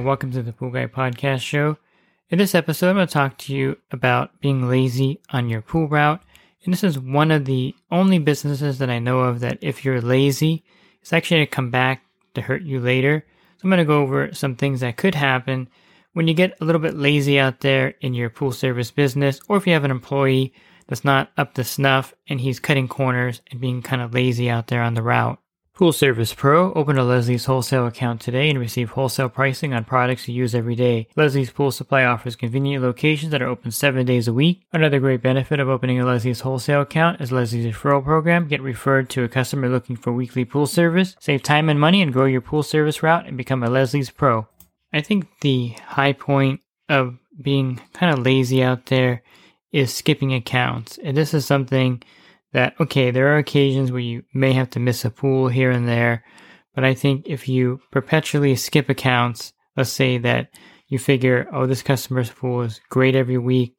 And welcome to the Pool Guy Podcast Show. In this episode, I'm going to talk to you about being lazy on your pool route. And this is one of the only businesses that I know of that if you're lazy, it's actually going to come back to hurt you later. So I'm going to go over some things that could happen when you get a little bit lazy out there in your pool service business, or if you have an employee that's not up to snuff and he's cutting corners and being kind of lazy out there on the route. Pool Service Pro, open a Leslie's wholesale account today and receive wholesale pricing on products you use every day. Leslie's Pool Supply offers convenient locations that are open seven days a week. Another great benefit of opening a Leslie's wholesale account is Leslie's referral program. Get referred to a customer looking for weekly pool service. Save time and money and grow your pool service route and become a Leslie's Pro. I think the high point of being kind of lazy out there is skipping accounts. And this is something that, okay, there are occasions where you may have to miss a pool here and there. But I think if you perpetually skip accounts, let's say that you figure, oh, this customer's pool is great every week.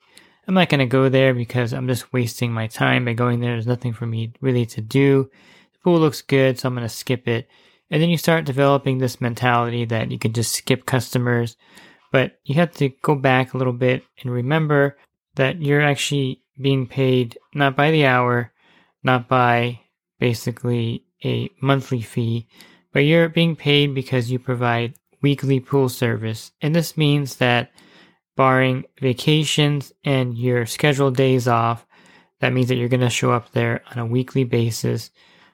I'm not going to go there because I'm just wasting my time by going there. There's nothing for me really to do. The pool looks good, so I'm going to skip it. And then you start developing this mentality that you can just skip customers. But you have to go back a little bit and remember that you're actually being paid not by the hour, not by basically a monthly fee, but you're being paid because you provide weekly pool service. And this means that barring vacations and your scheduled days off, that means that you're going to show up there on a weekly basis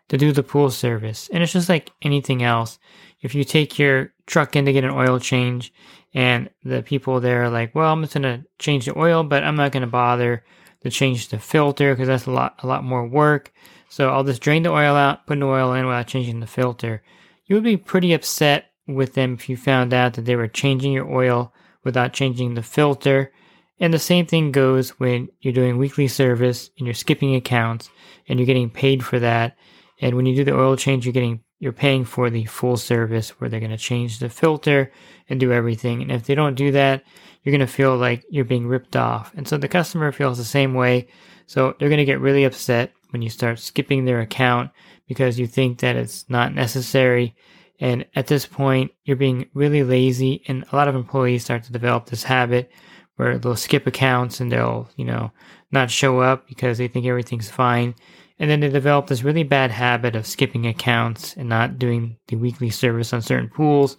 to do the pool service. And it's just like anything else. If you take your truck in to get an oil change and the people there are like, well, I'm just going to change the oil, but I'm not going to bother to change the filter because that's a lot, a lot more work. So I'll just drain the oil out, put the oil in without changing the filter. You would be pretty upset with them if you found out that they were changing your oil without changing the filter. And the same thing goes when you're doing weekly service and you're skipping accounts and you're getting paid for that. And when you do the oil change, you're getting you're paying for the full service where they're going to change the filter and do everything. And if they don't do that, you're going to feel like you're being ripped off. And so the customer feels the same way. So they're going to get really upset when you start skipping their account because you think that it's not necessary. And at this point, you're being really lazy. And a lot of employees start to develop this habit where they'll skip accounts and they'll, you know, not show up because they think everything's fine. And then they develop this really bad habit of skipping accounts and not doing the weekly service on certain pools.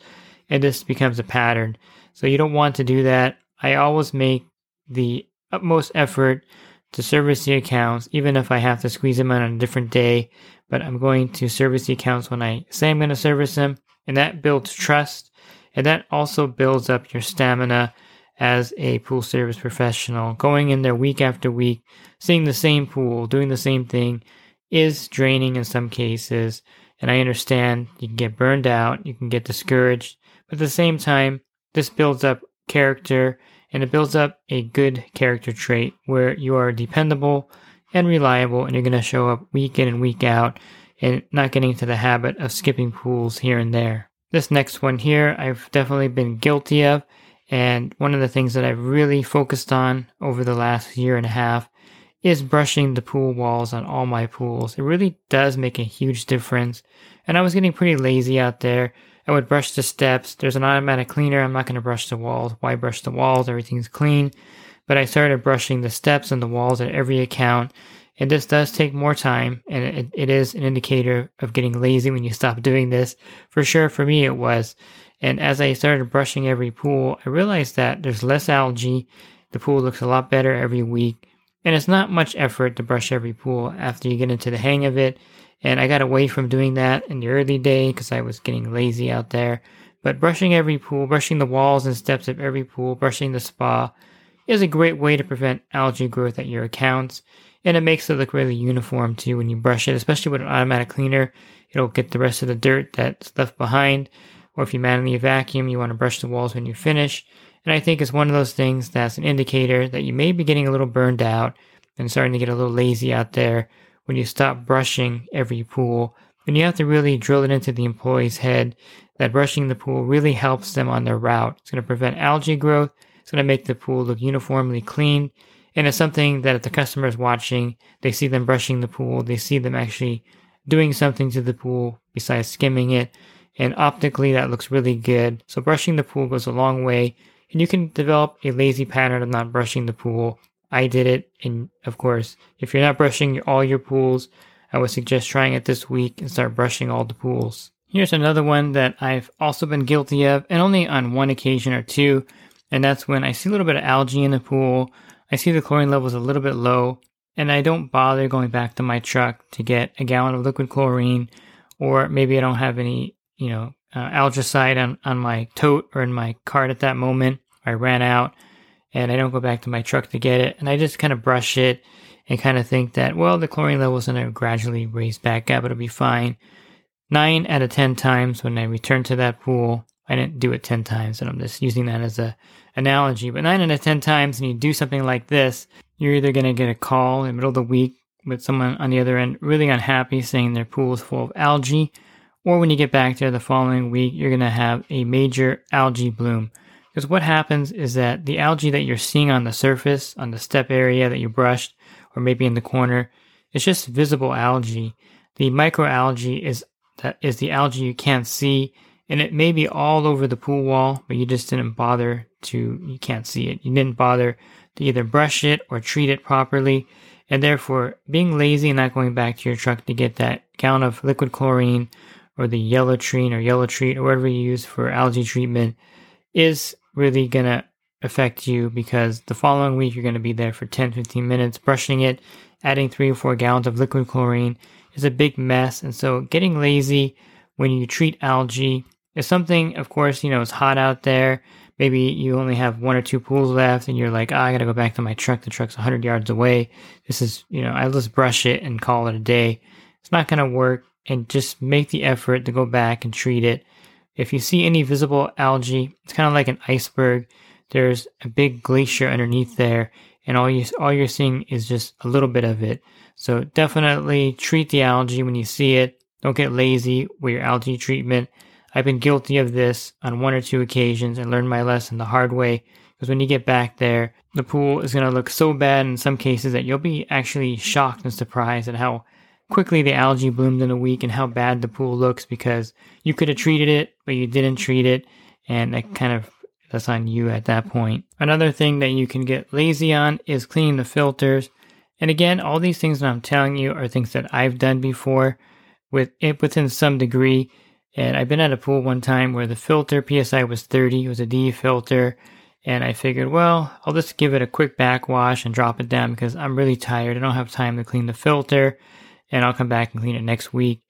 And this becomes a pattern. So you don't want to do that. I always make the utmost effort to service the accounts, even if I have to squeeze them in on a different day. But I'm going to service the accounts when I say I'm going to service them. And that builds trust. And that also builds up your stamina as a pool service professional. Going in there week after week, seeing the same pool, doing the same thing is draining in some cases. And I understand you can get burned out, you can get discouraged, but at the same time, this builds up character and it builds up a good character trait where you are dependable and reliable and you're going to show up week in and week out and not getting into the habit of skipping pools here and there. This next one here, I've definitely been guilty of. And one of the things that I've really focused on over the last year and a half is brushing the pool walls on all my pools. It really does make a huge difference. And I was getting pretty lazy out there. I would brush the steps. There's an automatic cleaner. I'm not going to brush the walls. Why brush the walls? Everything's clean. But I started brushing the steps and the walls at every account. And this does take more time. And it, it is an indicator of getting lazy when you stop doing this. For sure, for me, it was. And as I started brushing every pool, I realized that there's less algae. The pool looks a lot better every week. And it's not much effort to brush every pool after you get into the hang of it. And I got away from doing that in the early day because I was getting lazy out there. But brushing every pool, brushing the walls and steps of every pool, brushing the spa is a great way to prevent algae growth at your accounts. And it makes it look really uniform too when you brush it, especially with an automatic cleaner. It'll get the rest of the dirt that's left behind. Or if you manually vacuum, you want to brush the walls when you finish. And I think it's one of those things that's an indicator that you may be getting a little burned out and starting to get a little lazy out there when you stop brushing every pool. And you have to really drill it into the employee's head that brushing the pool really helps them on their route. It's going to prevent algae growth. It's going to make the pool look uniformly clean. And it's something that if the customer is watching, they see them brushing the pool, they see them actually doing something to the pool besides skimming it. And optically, that looks really good. So brushing the pool goes a long way. And you can develop a lazy pattern of not brushing the pool. I did it. And of course, if you're not brushing all your pools, I would suggest trying it this week and start brushing all the pools. Here's another one that I've also been guilty of, and only on one occasion or two, and that's when I see a little bit of algae in the pool. I see the chlorine levels a little bit low, and I don't bother going back to my truck to get a gallon of liquid chlorine, or maybe I don't have any, you know, uh, algicide on, on my tote or in my cart at that moment. I ran out, and I don't go back to my truck to get it, and I just kind of brush it and kind of think that, well, the chlorine levels are going to gradually raise back up. It'll be fine. Nine out of 10 times when I return to that pool, I didn't do it 10 times, and I'm just using that as a analogy, but nine out of 10 times when you do something like this, you're either going to get a call in the middle of the week with someone on the other end really unhappy saying their pool is full of algae, or when you get back there the following week, you're going to have a major algae bloom. Because what happens is that the algae that you're seeing on the surface, on the step area that you brushed, or maybe in the corner, it's just visible algae. The microalgae is that is the algae you can't see, and it may be all over the pool wall, but you just didn't bother to, you can't see it. You didn't bother to either brush it or treat it properly, and therefore being lazy and not going back to your truck to get that gallon of liquid chlorine or the yellow treen or yellow treat or whatever you use for algae treatment is really gonna affect you because the following week you're going to be there for 10 15 minutes brushing it adding three or four gallons of liquid chlorine is a big mess. And so getting lazy when you treat algae is something, of course, you know, it's hot out there. Maybe you only have one or two pools left and you're like, oh, I got to go back to my truck. The truck's 100 yards away. This is, you know, I'll just brush it and call it a day. It's not going to work. And just make the effort to go back and treat it. If you see any visible algae, it's kind of like an iceberg. There's a big glacier underneath there, and all you all you're seeing is just a little bit of it. So definitely treat the algae when you see it. Don't get lazy with your algae treatment. I've been guilty of this on one or two occasions and learned my lesson the hard way. Because when you get back there, the pool is going to look so bad in some cases that you'll be actually shocked and surprised at how quickly the algae bloomed in a week and how bad the pool looks because you could have treated it, but you didn't treat it. And that kind of that's on you at that point. Another thing that you can get lazy on is cleaning the filters. And again, all these things that I'm telling you are things that I've done before with it within some degree. And I've been at a pool one time where the filter PSI was 30, it was a D filter. And I figured, well, I'll just give it a quick backwash and drop it down because I'm really tired. I don't have time to clean the filter. And I'll come back and clean it next week.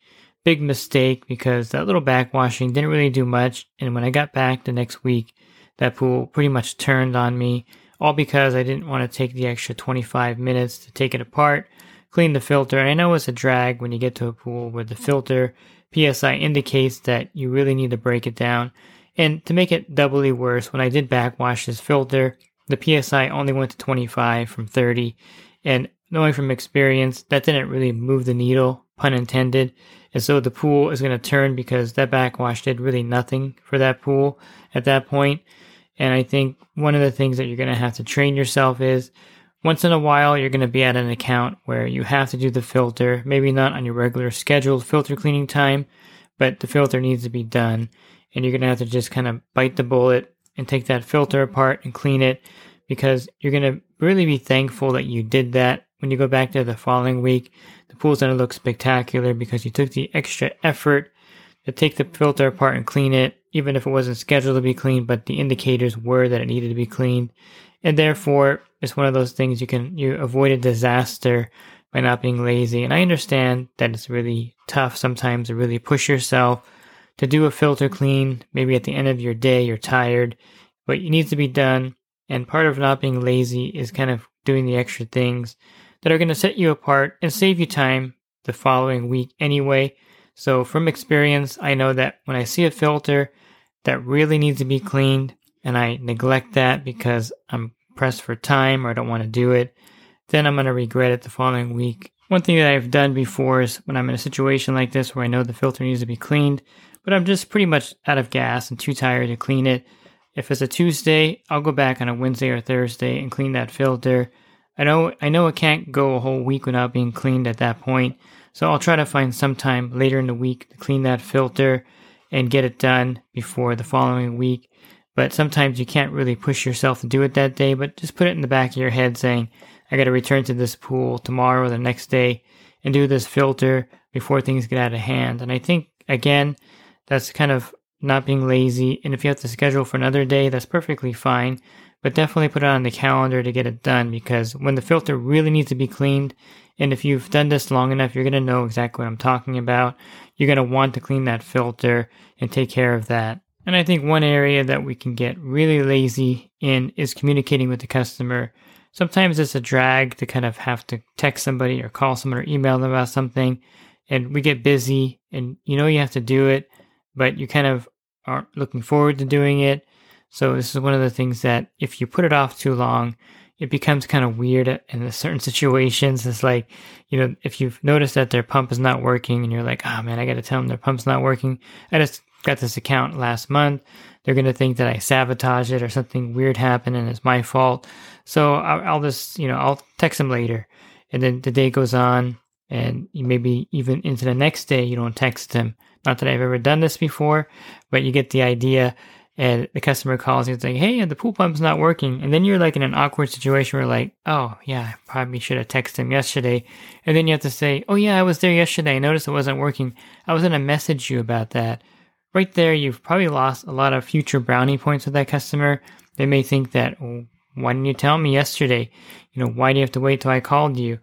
Big mistake because that little backwashing didn't really do much. And when I got back the next week, that pool pretty much turned on me all because I didn't want to take the extra 25 minutes to take it apart, clean the filter. And I know it's a drag when you get to a pool where the filter PSI indicates that you really need to break it down. And to make it doubly worse, when I did backwash this filter, the PSI only went to 25 from 30. And knowing from experience, that didn't really move the needle, pun intended. And so the pool is going to turn because that backwash did really nothing for that pool at that point. And I think one of the things that you're going to have to train yourself is once in a while, you're going to be at an account where you have to do the filter, maybe not on your regular scheduled filter cleaning time, but the filter needs to be done. And you're going to have to just kind of bite the bullet and take that filter apart and clean it because you're going to really be thankful that you did that. When you go back there the following week, the pool's going to look spectacular because you took the extra effort to take the filter apart and clean it even if it wasn't scheduled to be cleaned, but the indicators were that it needed to be cleaned. And therefore, it's one of those things you can, you avoid a disaster by not being lazy. And I understand that it's really tough sometimes to really push yourself to do a filter clean. Maybe at the end of your day, you're tired, but it needs to be done. And part of not being lazy is kind of doing the extra things that are going to set you apart and save you time the following week anyway. So from experience, I know that when I see a filter that really needs to be cleaned and I neglect that because I'm pressed for time or I don't want to do it, then I'm going to regret it the following week. One thing that I've done before is when I'm in a situation like this where I know the filter needs to be cleaned, but I'm just pretty much out of gas and too tired to clean it. If it's a Tuesday, I'll go back on a Wednesday or Thursday and clean that filter. I know I know it can't go a whole week without being cleaned at that point, so I'll try to find some time later in the week to clean that filter and get it done before the following week. But sometimes you can't really push yourself to do it that day, but just put it in the back of your head saying, I got to return to this pool tomorrow or the next day and do this filter before things get out of hand. And I think, again, that's kind of not being lazy. And if you have to schedule for another day, that's perfectly fine. But definitely put it on the calendar to get it done because when the filter really needs to be cleaned, and if you've done this long enough, you're going to know exactly what I'm talking about. You're going to want to clean that filter and take care of that. And I think one area that we can get really lazy in is communicating with the customer sometimes it's a drag to kind of have to text somebody or call someone or email them about something and we get busy and you know you have to do it but you kind of aren't looking forward to doing it so this is one of the things that if you put it off too long it becomes kind of weird in certain situations it's like you know if you've noticed that their pump is not working and you're like oh man i gotta tell them their pump's not working i just got this account last month they're going to think that I sabotage it or something weird happened and it's my fault. So I'll just, you know, I'll text them later. And then the day goes on and maybe even into the next day, you don't text them. Not that I've ever done this before, but you get the idea. And the customer calls and saying, Hey, the pool pump's not working. And then you're like in an awkward situation where like, Oh yeah, I probably should have texted him yesterday. And then you have to say, Oh yeah, I was there yesterday. I noticed it wasn't working. I was to message you about that right there, you've probably lost a lot of future brownie points with that customer. They may think that, well, why didn't you tell me yesterday? You know, why do you have to wait till I called you?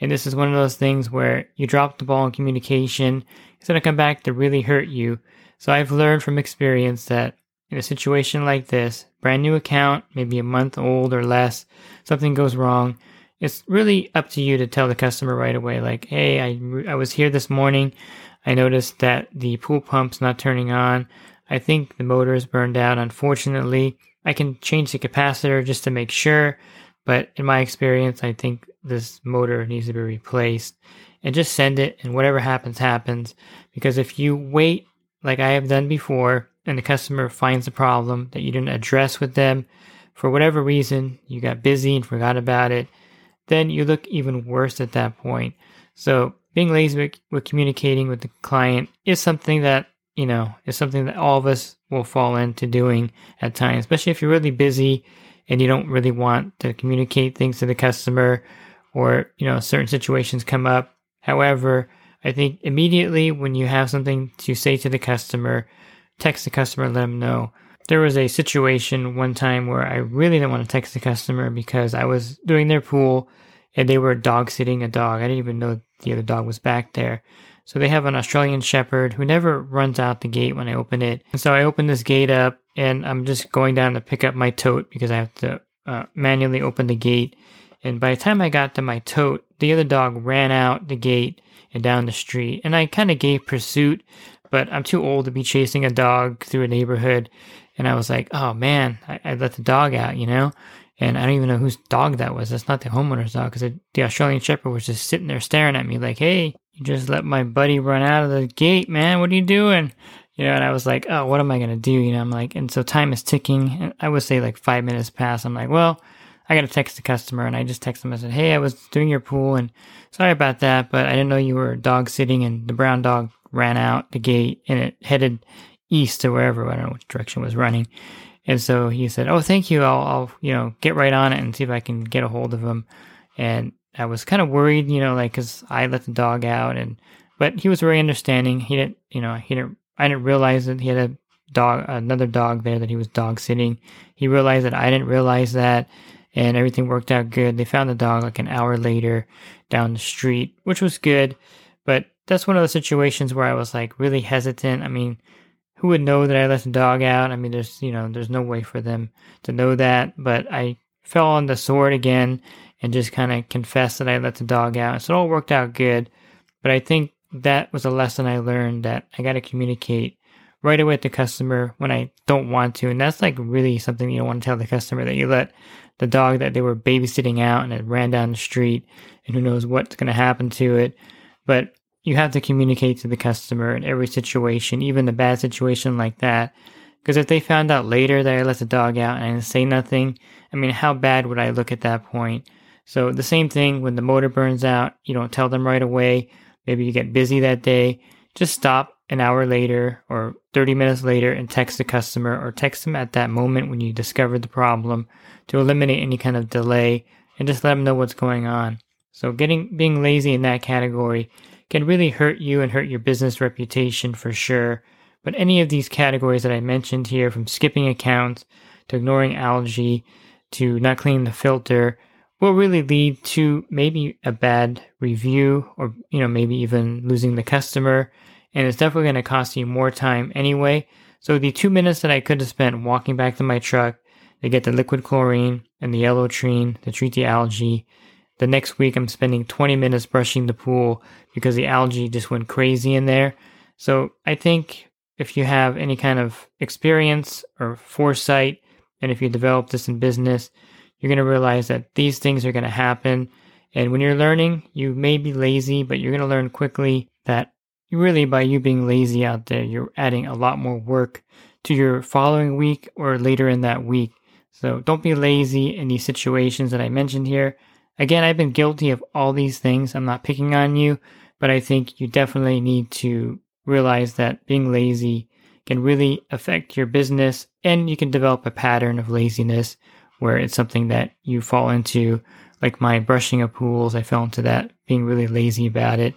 And this is one of those things where you drop the ball in communication. It's going to come back to really hurt you. So I've learned from experience that in a situation like this, brand new account, maybe a month old or less, something goes wrong. It's really up to you to tell the customer right away, like, hey, I, I was here this morning. I noticed that the pool pump's not turning on. I think the motor is burned out. Unfortunately, I can change the capacitor just to make sure, but in my experience, I think this motor needs to be replaced. And just send it, and whatever happens, happens. Because if you wait, like I have done before, and the customer finds a problem that you didn't address with them for whatever reason, you got busy and forgot about it, then you look even worse at that point. So being lazy with, with communicating with the client is something that you know is something that all of us will fall into doing at times, especially if you're really busy and you don't really want to communicate things to the customer or you know certain situations come up. However, I think immediately when you have something to say to the customer, text the customer, let them know. There was a situation one time where I really didn't want to text the customer because I was doing their pool and they were dog sitting a dog. I didn't even know the other dog was back there. So they have an Australian Shepherd who never runs out the gate when I open it. And so I open this gate up and I'm just going down to pick up my tote because I have to uh, manually open the gate. And by the time I got to my tote, the other dog ran out the gate and down the street. And I kind of gave pursuit, but I'm too old to be chasing a dog through a neighborhood. And I was like, oh man, I, I let the dog out, you know? And I don't even know whose dog that was. That's not the homeowner's dog because the Australian Shepherd was just sitting there staring at me like, hey, you just let my buddy run out of the gate, man. What are you doing? You know, and I was like, oh, what am I going to do? You know, I'm like, and so time is ticking. And I would say like five minutes pass. I'm like, well, I got to text the customer. And I just text them. I said, hey, I was doing your pool and sorry about that, but I didn't know you were dog sitting and the brown dog ran out the gate and it headed east to wherever. I don't know which direction was running. And so he said, "Oh, thank you. I'll, I'll, you know, get right on it and see if I can get a hold of him." And I was kind of worried, you know, like because I let the dog out, and but he was very understanding. He didn't, you know, he didn't. I didn't realize that he had a dog, another dog there that he was dog sitting. He realized that I didn't realize that, and everything worked out good. They found the dog like an hour later down the street, which was good. But that's one of the situations where I was like really hesitant. I mean, who would know that I let the dog out? I mean, there's, you know, there's no way for them to know that, but I fell on the sword again and just kind of confessed that I let the dog out. So it all worked out good. But I think that was a lesson I learned that I got to communicate right away with the customer when I don't want to. And that's like really something you don't want to tell the customer that you let the dog that they were babysitting out and it ran down the street and who knows what's going to happen to it. But you have to communicate to the customer in every situation, even the bad situation like that. Because if they found out later that I let the dog out and I didn't say nothing, I mean, how bad would I look at that point? So the same thing when the motor burns out, you don't tell them right away. Maybe you get busy that day. Just stop an hour later or 30 minutes later and text the customer or text them at that moment when you discovered the problem to eliminate any kind of delay and just let them know what's going on. So getting being lazy in that category can really hurt you and hurt your business reputation for sure. But any of these categories that I mentioned here, from skipping accounts to ignoring algae to not cleaning the filter, will really lead to maybe a bad review or, you know, maybe even losing the customer. And it's definitely going to cost you more time anyway. So the two minutes that I could have spent walking back to my truck to get the liquid chlorine and the yellow trine to treat the algae the next week, I'm spending 20 minutes brushing the pool because the algae just went crazy in there. So I think if you have any kind of experience or foresight, and if you develop this in business, you're going to realize that these things are going to happen. And when you're learning, you may be lazy, but you're going to learn quickly that really by you being lazy out there, you're adding a lot more work to your following week or later in that week. So don't be lazy in these situations that I mentioned here. Again, I've been guilty of all these things. I'm not picking on you, but I think you definitely need to realize that being lazy can really affect your business and you can develop a pattern of laziness where it's something that you fall into. Like my brushing of pools, I fell into that, being really lazy about it.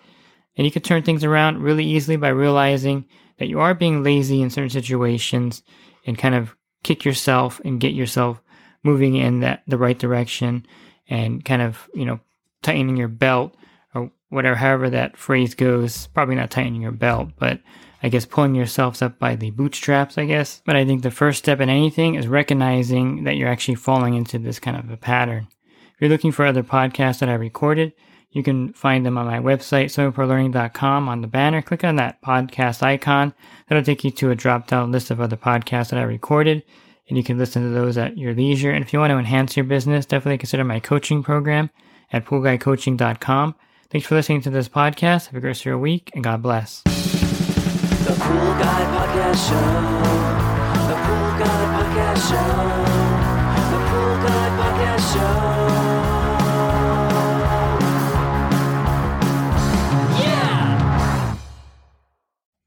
And you can turn things around really easily by realizing that you are being lazy in certain situations and kind of kick yourself and get yourself moving in that the right direction and kind of, you know, tightening your belt or whatever, however that phrase goes. Probably not tightening your belt, but I guess pulling yourselves up by the bootstraps, I guess. But I think the first step in anything is recognizing that you're actually falling into this kind of a pattern. If you're looking for other podcasts that I recorded, you can find them on my website, swimmingpoollearning.com. On the banner, click on that podcast icon. That'll take you to a drop down list of other podcasts that I recorded and you can listen to those at your leisure. And if you want to enhance your business, definitely consider my coaching program at poolguycoaching.com. Thanks for listening to this podcast. Have a great rest of your week, and God bless. The Pool Guy Podcast Show. The Pool Guy Podcast Show.